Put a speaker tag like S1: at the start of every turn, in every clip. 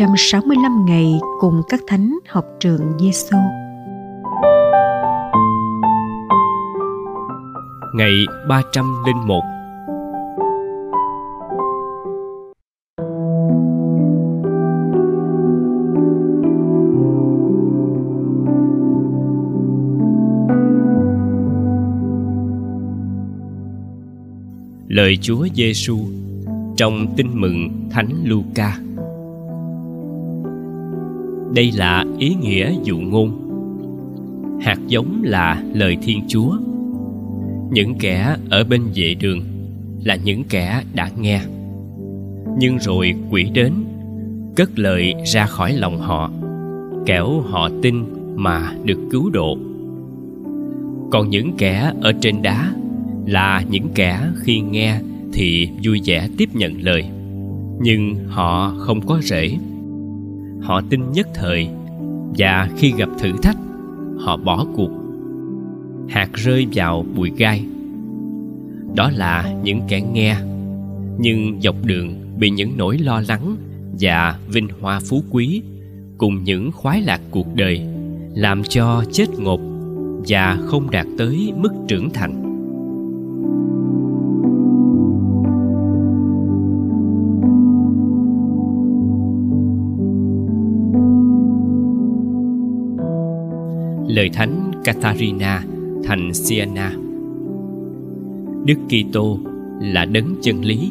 S1: 365 ngày cùng các thánh học trường Giêsu.
S2: Ngày 301 Lời Chúa Giêsu trong Tin mừng Thánh Luca. Đây là ý nghĩa dụ ngôn. Hạt giống là lời Thiên Chúa. Những kẻ ở bên vệ đường là những kẻ đã nghe. Nhưng rồi quỷ đến, cất lời ra khỏi lòng họ, kẻo họ tin mà được cứu độ. Còn những kẻ ở trên đá là những kẻ khi nghe thì vui vẻ tiếp nhận lời nhưng họ không có rễ họ tin nhất thời, và khi gặp thử thách, họ bỏ cuộc. Hạt rơi vào bụi gai. Đó là những kẻ nghe, nhưng dọc đường bị những nỗi lo lắng và vinh hoa phú quý cùng những khoái lạc cuộc đời làm cho chết ngột và không đạt tới mức trưởng thành. Lời thánh Katharina thành Siena. Đức Kitô là đấng chân lý.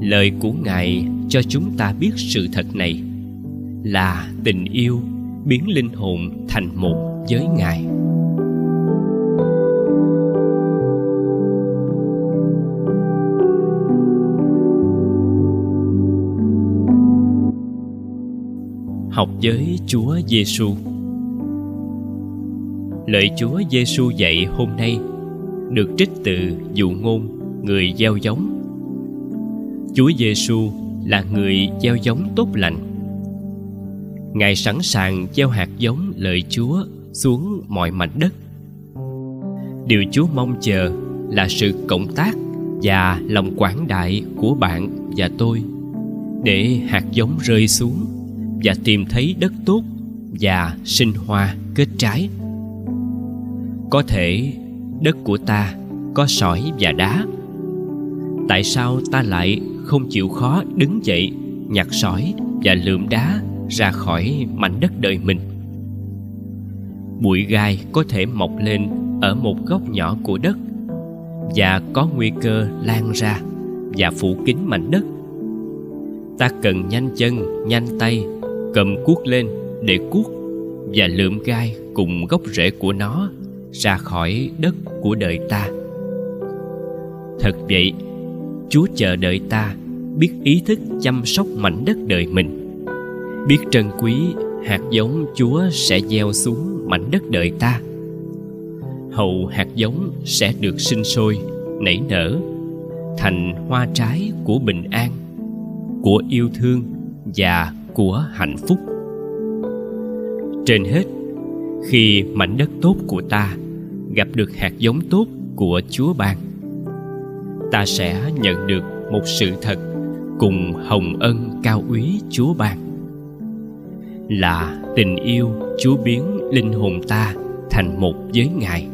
S2: Lời của Ngài cho chúng ta biết sự thật này là tình yêu biến linh hồn thành một với Ngài. Học với Chúa Giêsu. Lời Chúa Giêsu dạy hôm nay, được trích từ dụ ngôn người gieo giống. Chúa Giêsu là người gieo giống tốt lành. Ngài sẵn sàng gieo hạt giống lời Chúa xuống mọi mảnh đất. Điều Chúa mong chờ là sự cộng tác và lòng quảng đại của bạn và tôi để hạt giống rơi xuống và tìm thấy đất tốt và sinh hoa kết trái có thể đất của ta có sỏi và đá. Tại sao ta lại không chịu khó đứng dậy, nhặt sỏi và lượm đá ra khỏi mảnh đất đời mình? Bụi gai có thể mọc lên ở một góc nhỏ của đất và có nguy cơ lan ra và phủ kín mảnh đất. Ta cần nhanh chân, nhanh tay cầm cuốc lên để cuốc và lượm gai cùng gốc rễ của nó ra khỏi đất của đời ta. Thật vậy, chúa chờ đợi ta biết ý thức chăm sóc mảnh đất đời mình, biết trân quý hạt giống chúa sẽ gieo xuống mảnh đất đời ta. Hậu hạt giống sẽ được sinh sôi, nảy nở, thành hoa trái của bình an, của yêu thương và của hạnh phúc. Trên hết khi mảnh đất tốt của ta gặp được hạt giống tốt của chúa ban. Ta sẽ nhận được một sự thật cùng hồng ân cao úy chúa ban. Là tình yêu chúa biến linh hồn ta thành một với ngài.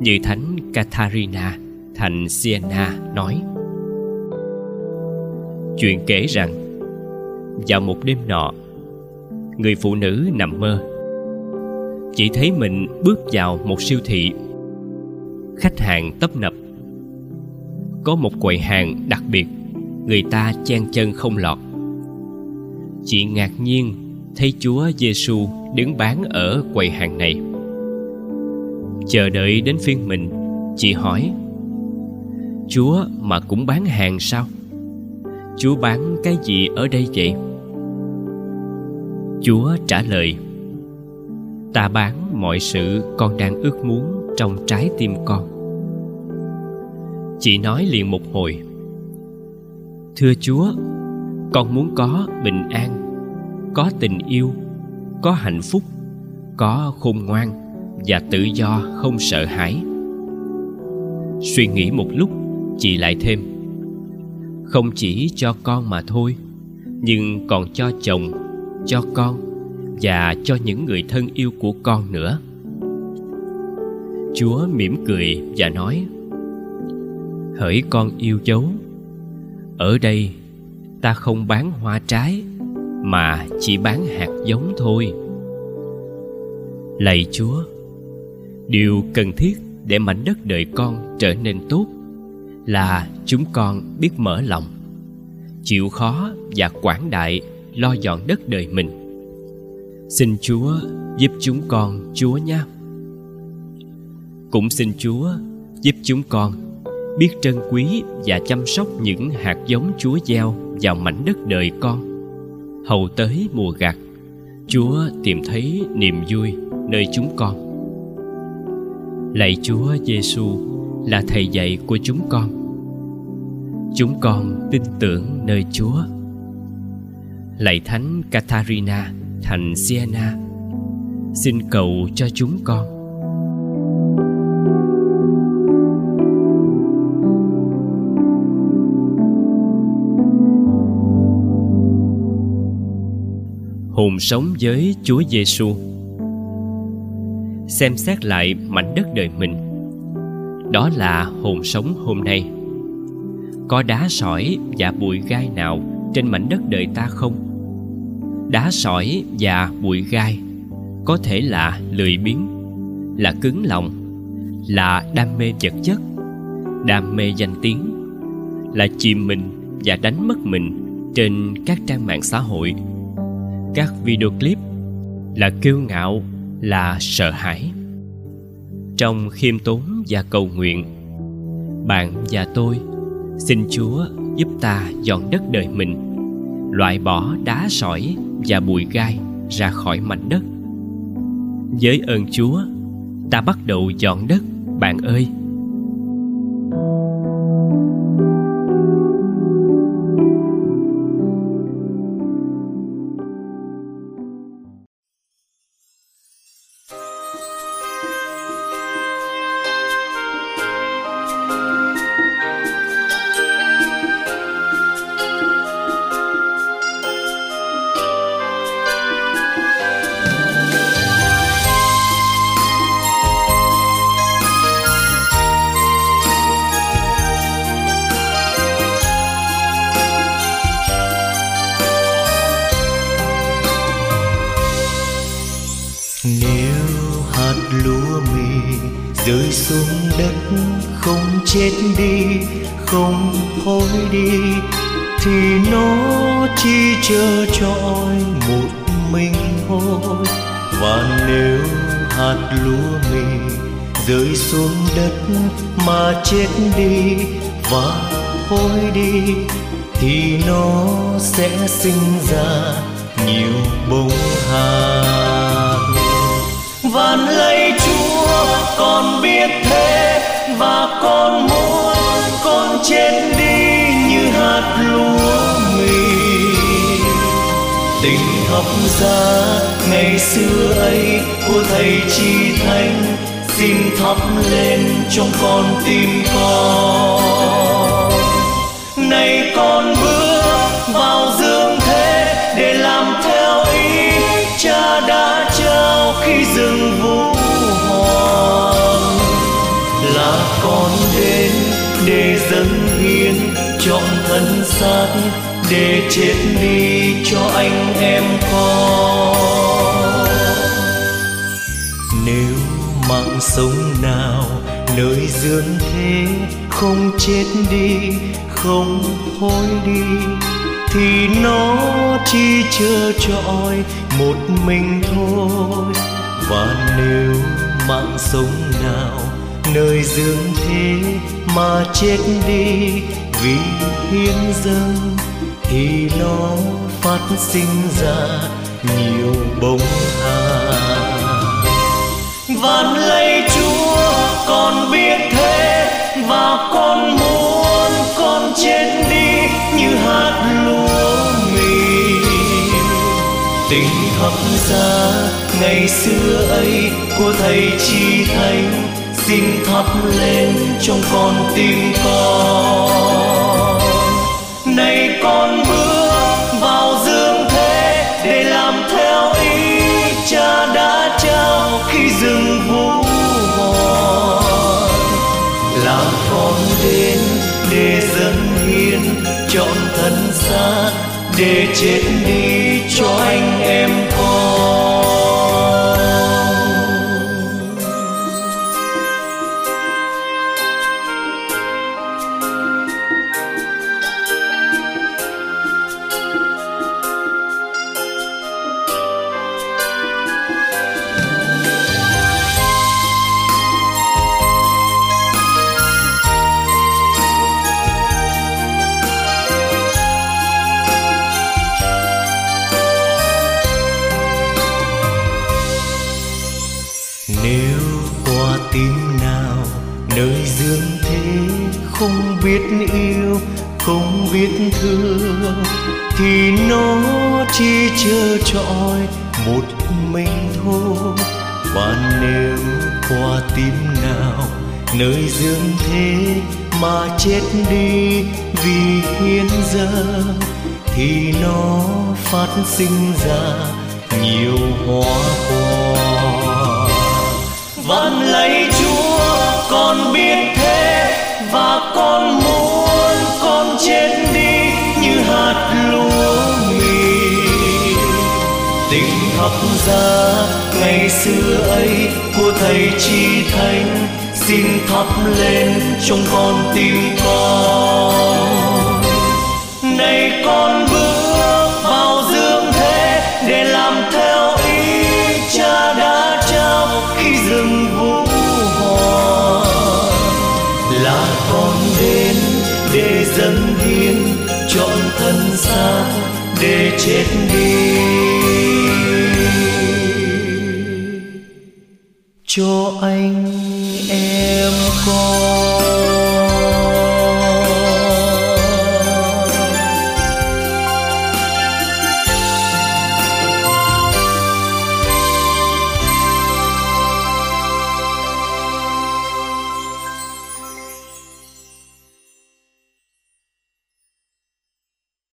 S2: Như thánh Katharina thành Siena nói. Chuyện kể rằng, vào một đêm nọ, người phụ nữ nằm mơ chỉ thấy mình bước vào một siêu thị. Khách hàng tấp nập. Có một quầy hàng đặc biệt, người ta chen chân không lọt. Chị ngạc nhiên thấy chúa giêsu đứng bán ở quầy hàng này. Chờ đợi đến phiên mình, chị hỏi, chúa mà cũng bán hàng sao? Chúa bán cái gì ở đây vậy? Chúa trả lời ta bán mọi sự con đang ước muốn trong trái tim con. Chị nói liền một hồi. Thưa chúa, con muốn có bình an, có tình yêu, có hạnh phúc, có khôn ngoan và tự do không sợ hãi. Suy nghĩ một lúc, chị lại thêm. Không chỉ cho con mà thôi, nhưng còn cho chồng, cho con và cho những người thân yêu của con nữa. Chúa mỉm cười và nói, hỡi con yêu dấu, ở đây ta không bán hoa trái mà chỉ bán hạt giống thôi. Lạy chúa, điều cần thiết để mảnh đất đời con trở nên tốt là chúng con biết mở lòng, chịu khó và quảng đại lo dọn đất đời mình xin chúa giúp chúng con, chúa nha cũng xin chúa giúp chúng con biết trân quý và chăm sóc những hạt giống chúa gieo vào mảnh đất đời con. Hầu tới mùa gặt, chúa tìm thấy niềm vui nơi chúng con. Lạy chúa giêsu là thầy dạy của chúng con. Chúng con tin tưởng nơi chúa. Lạy thánh Katharina thành Siena xin cầu cho chúng con hồn sống với Chúa Giêsu. Xem xét lại mảnh đất đời mình. Đó là hồn sống hôm nay. Có đá sỏi và bụi gai nào trên mảnh đất đời ta không? Đá sỏi và bụi gai có thể là lười biếng, là cứng lòng, là đam mê vật chất, đam mê danh tiếng, là chìm mình và đánh mất mình trên các trang mạng xã hội. Các video clip là kiêu ngạo là sợ hãi. Trong khiêm tốn và cầu nguyện bạn và tôi xin chúa giúp ta dọn đất đời mình loại bỏ đá sỏi và bụi gai ra khỏi mảnh đất. Với ơn chúa, ta bắt đầu dọn đất, bạn ơi.
S3: Rơi xuống đất, không chết đi, không thôi đi, thì nó chỉ chờ trọi một mình thôi. Và nếu hạt lúa mì rơi xuống đất mà chết đi và thôi đi, thì nó sẽ sinh ra nhiều bông hạt van lấy con biết thế và con muốn con chết đi như hạt lúa mì. Tình học giá ngày xưa ấy của thầy chi thánh xin thắp lên trong con tim con. Nay con bước vào dâng hiến chọn thân xác để chết đi cho anh em con. Nếu mạng sống nào nơi dương thế không chết đi, không thôi đi, thì nó chỉ chờ trọi một mình thôi. Và nếu mạng sống nào nơi dương thế mà chết đi vì hiến dâng, thì nó phát sinh ra nhiều bông hà van lấy chúa, con biết thế, và con muốn con chết đi như hạt lúa mì. Tình thập giá ngày xưa ấy của thầy chi thánh xin thắp lên trong con tim con. Nay con bước vào dương thế để làm theo ý cha đã trao khi dừng vũ hồn là con đến để dâng hiến, chọn thân xác để chết đi cho anh không biết yêu, không biết thương, thì nó chỉ chờ trọi một mình thôi. Và nếu qua tim nào, nơi dương thế mà chết đi vì hiến dâng, thì nó phát sinh ra nhiều hoa quả. Vẫn lấy chúa, con biết con muốn con chết đi như hạt lúa mì. Tình thập ra ngày xưa ấy của thầy chi thánh xin thắp lên trong con tim con. cho anh em con.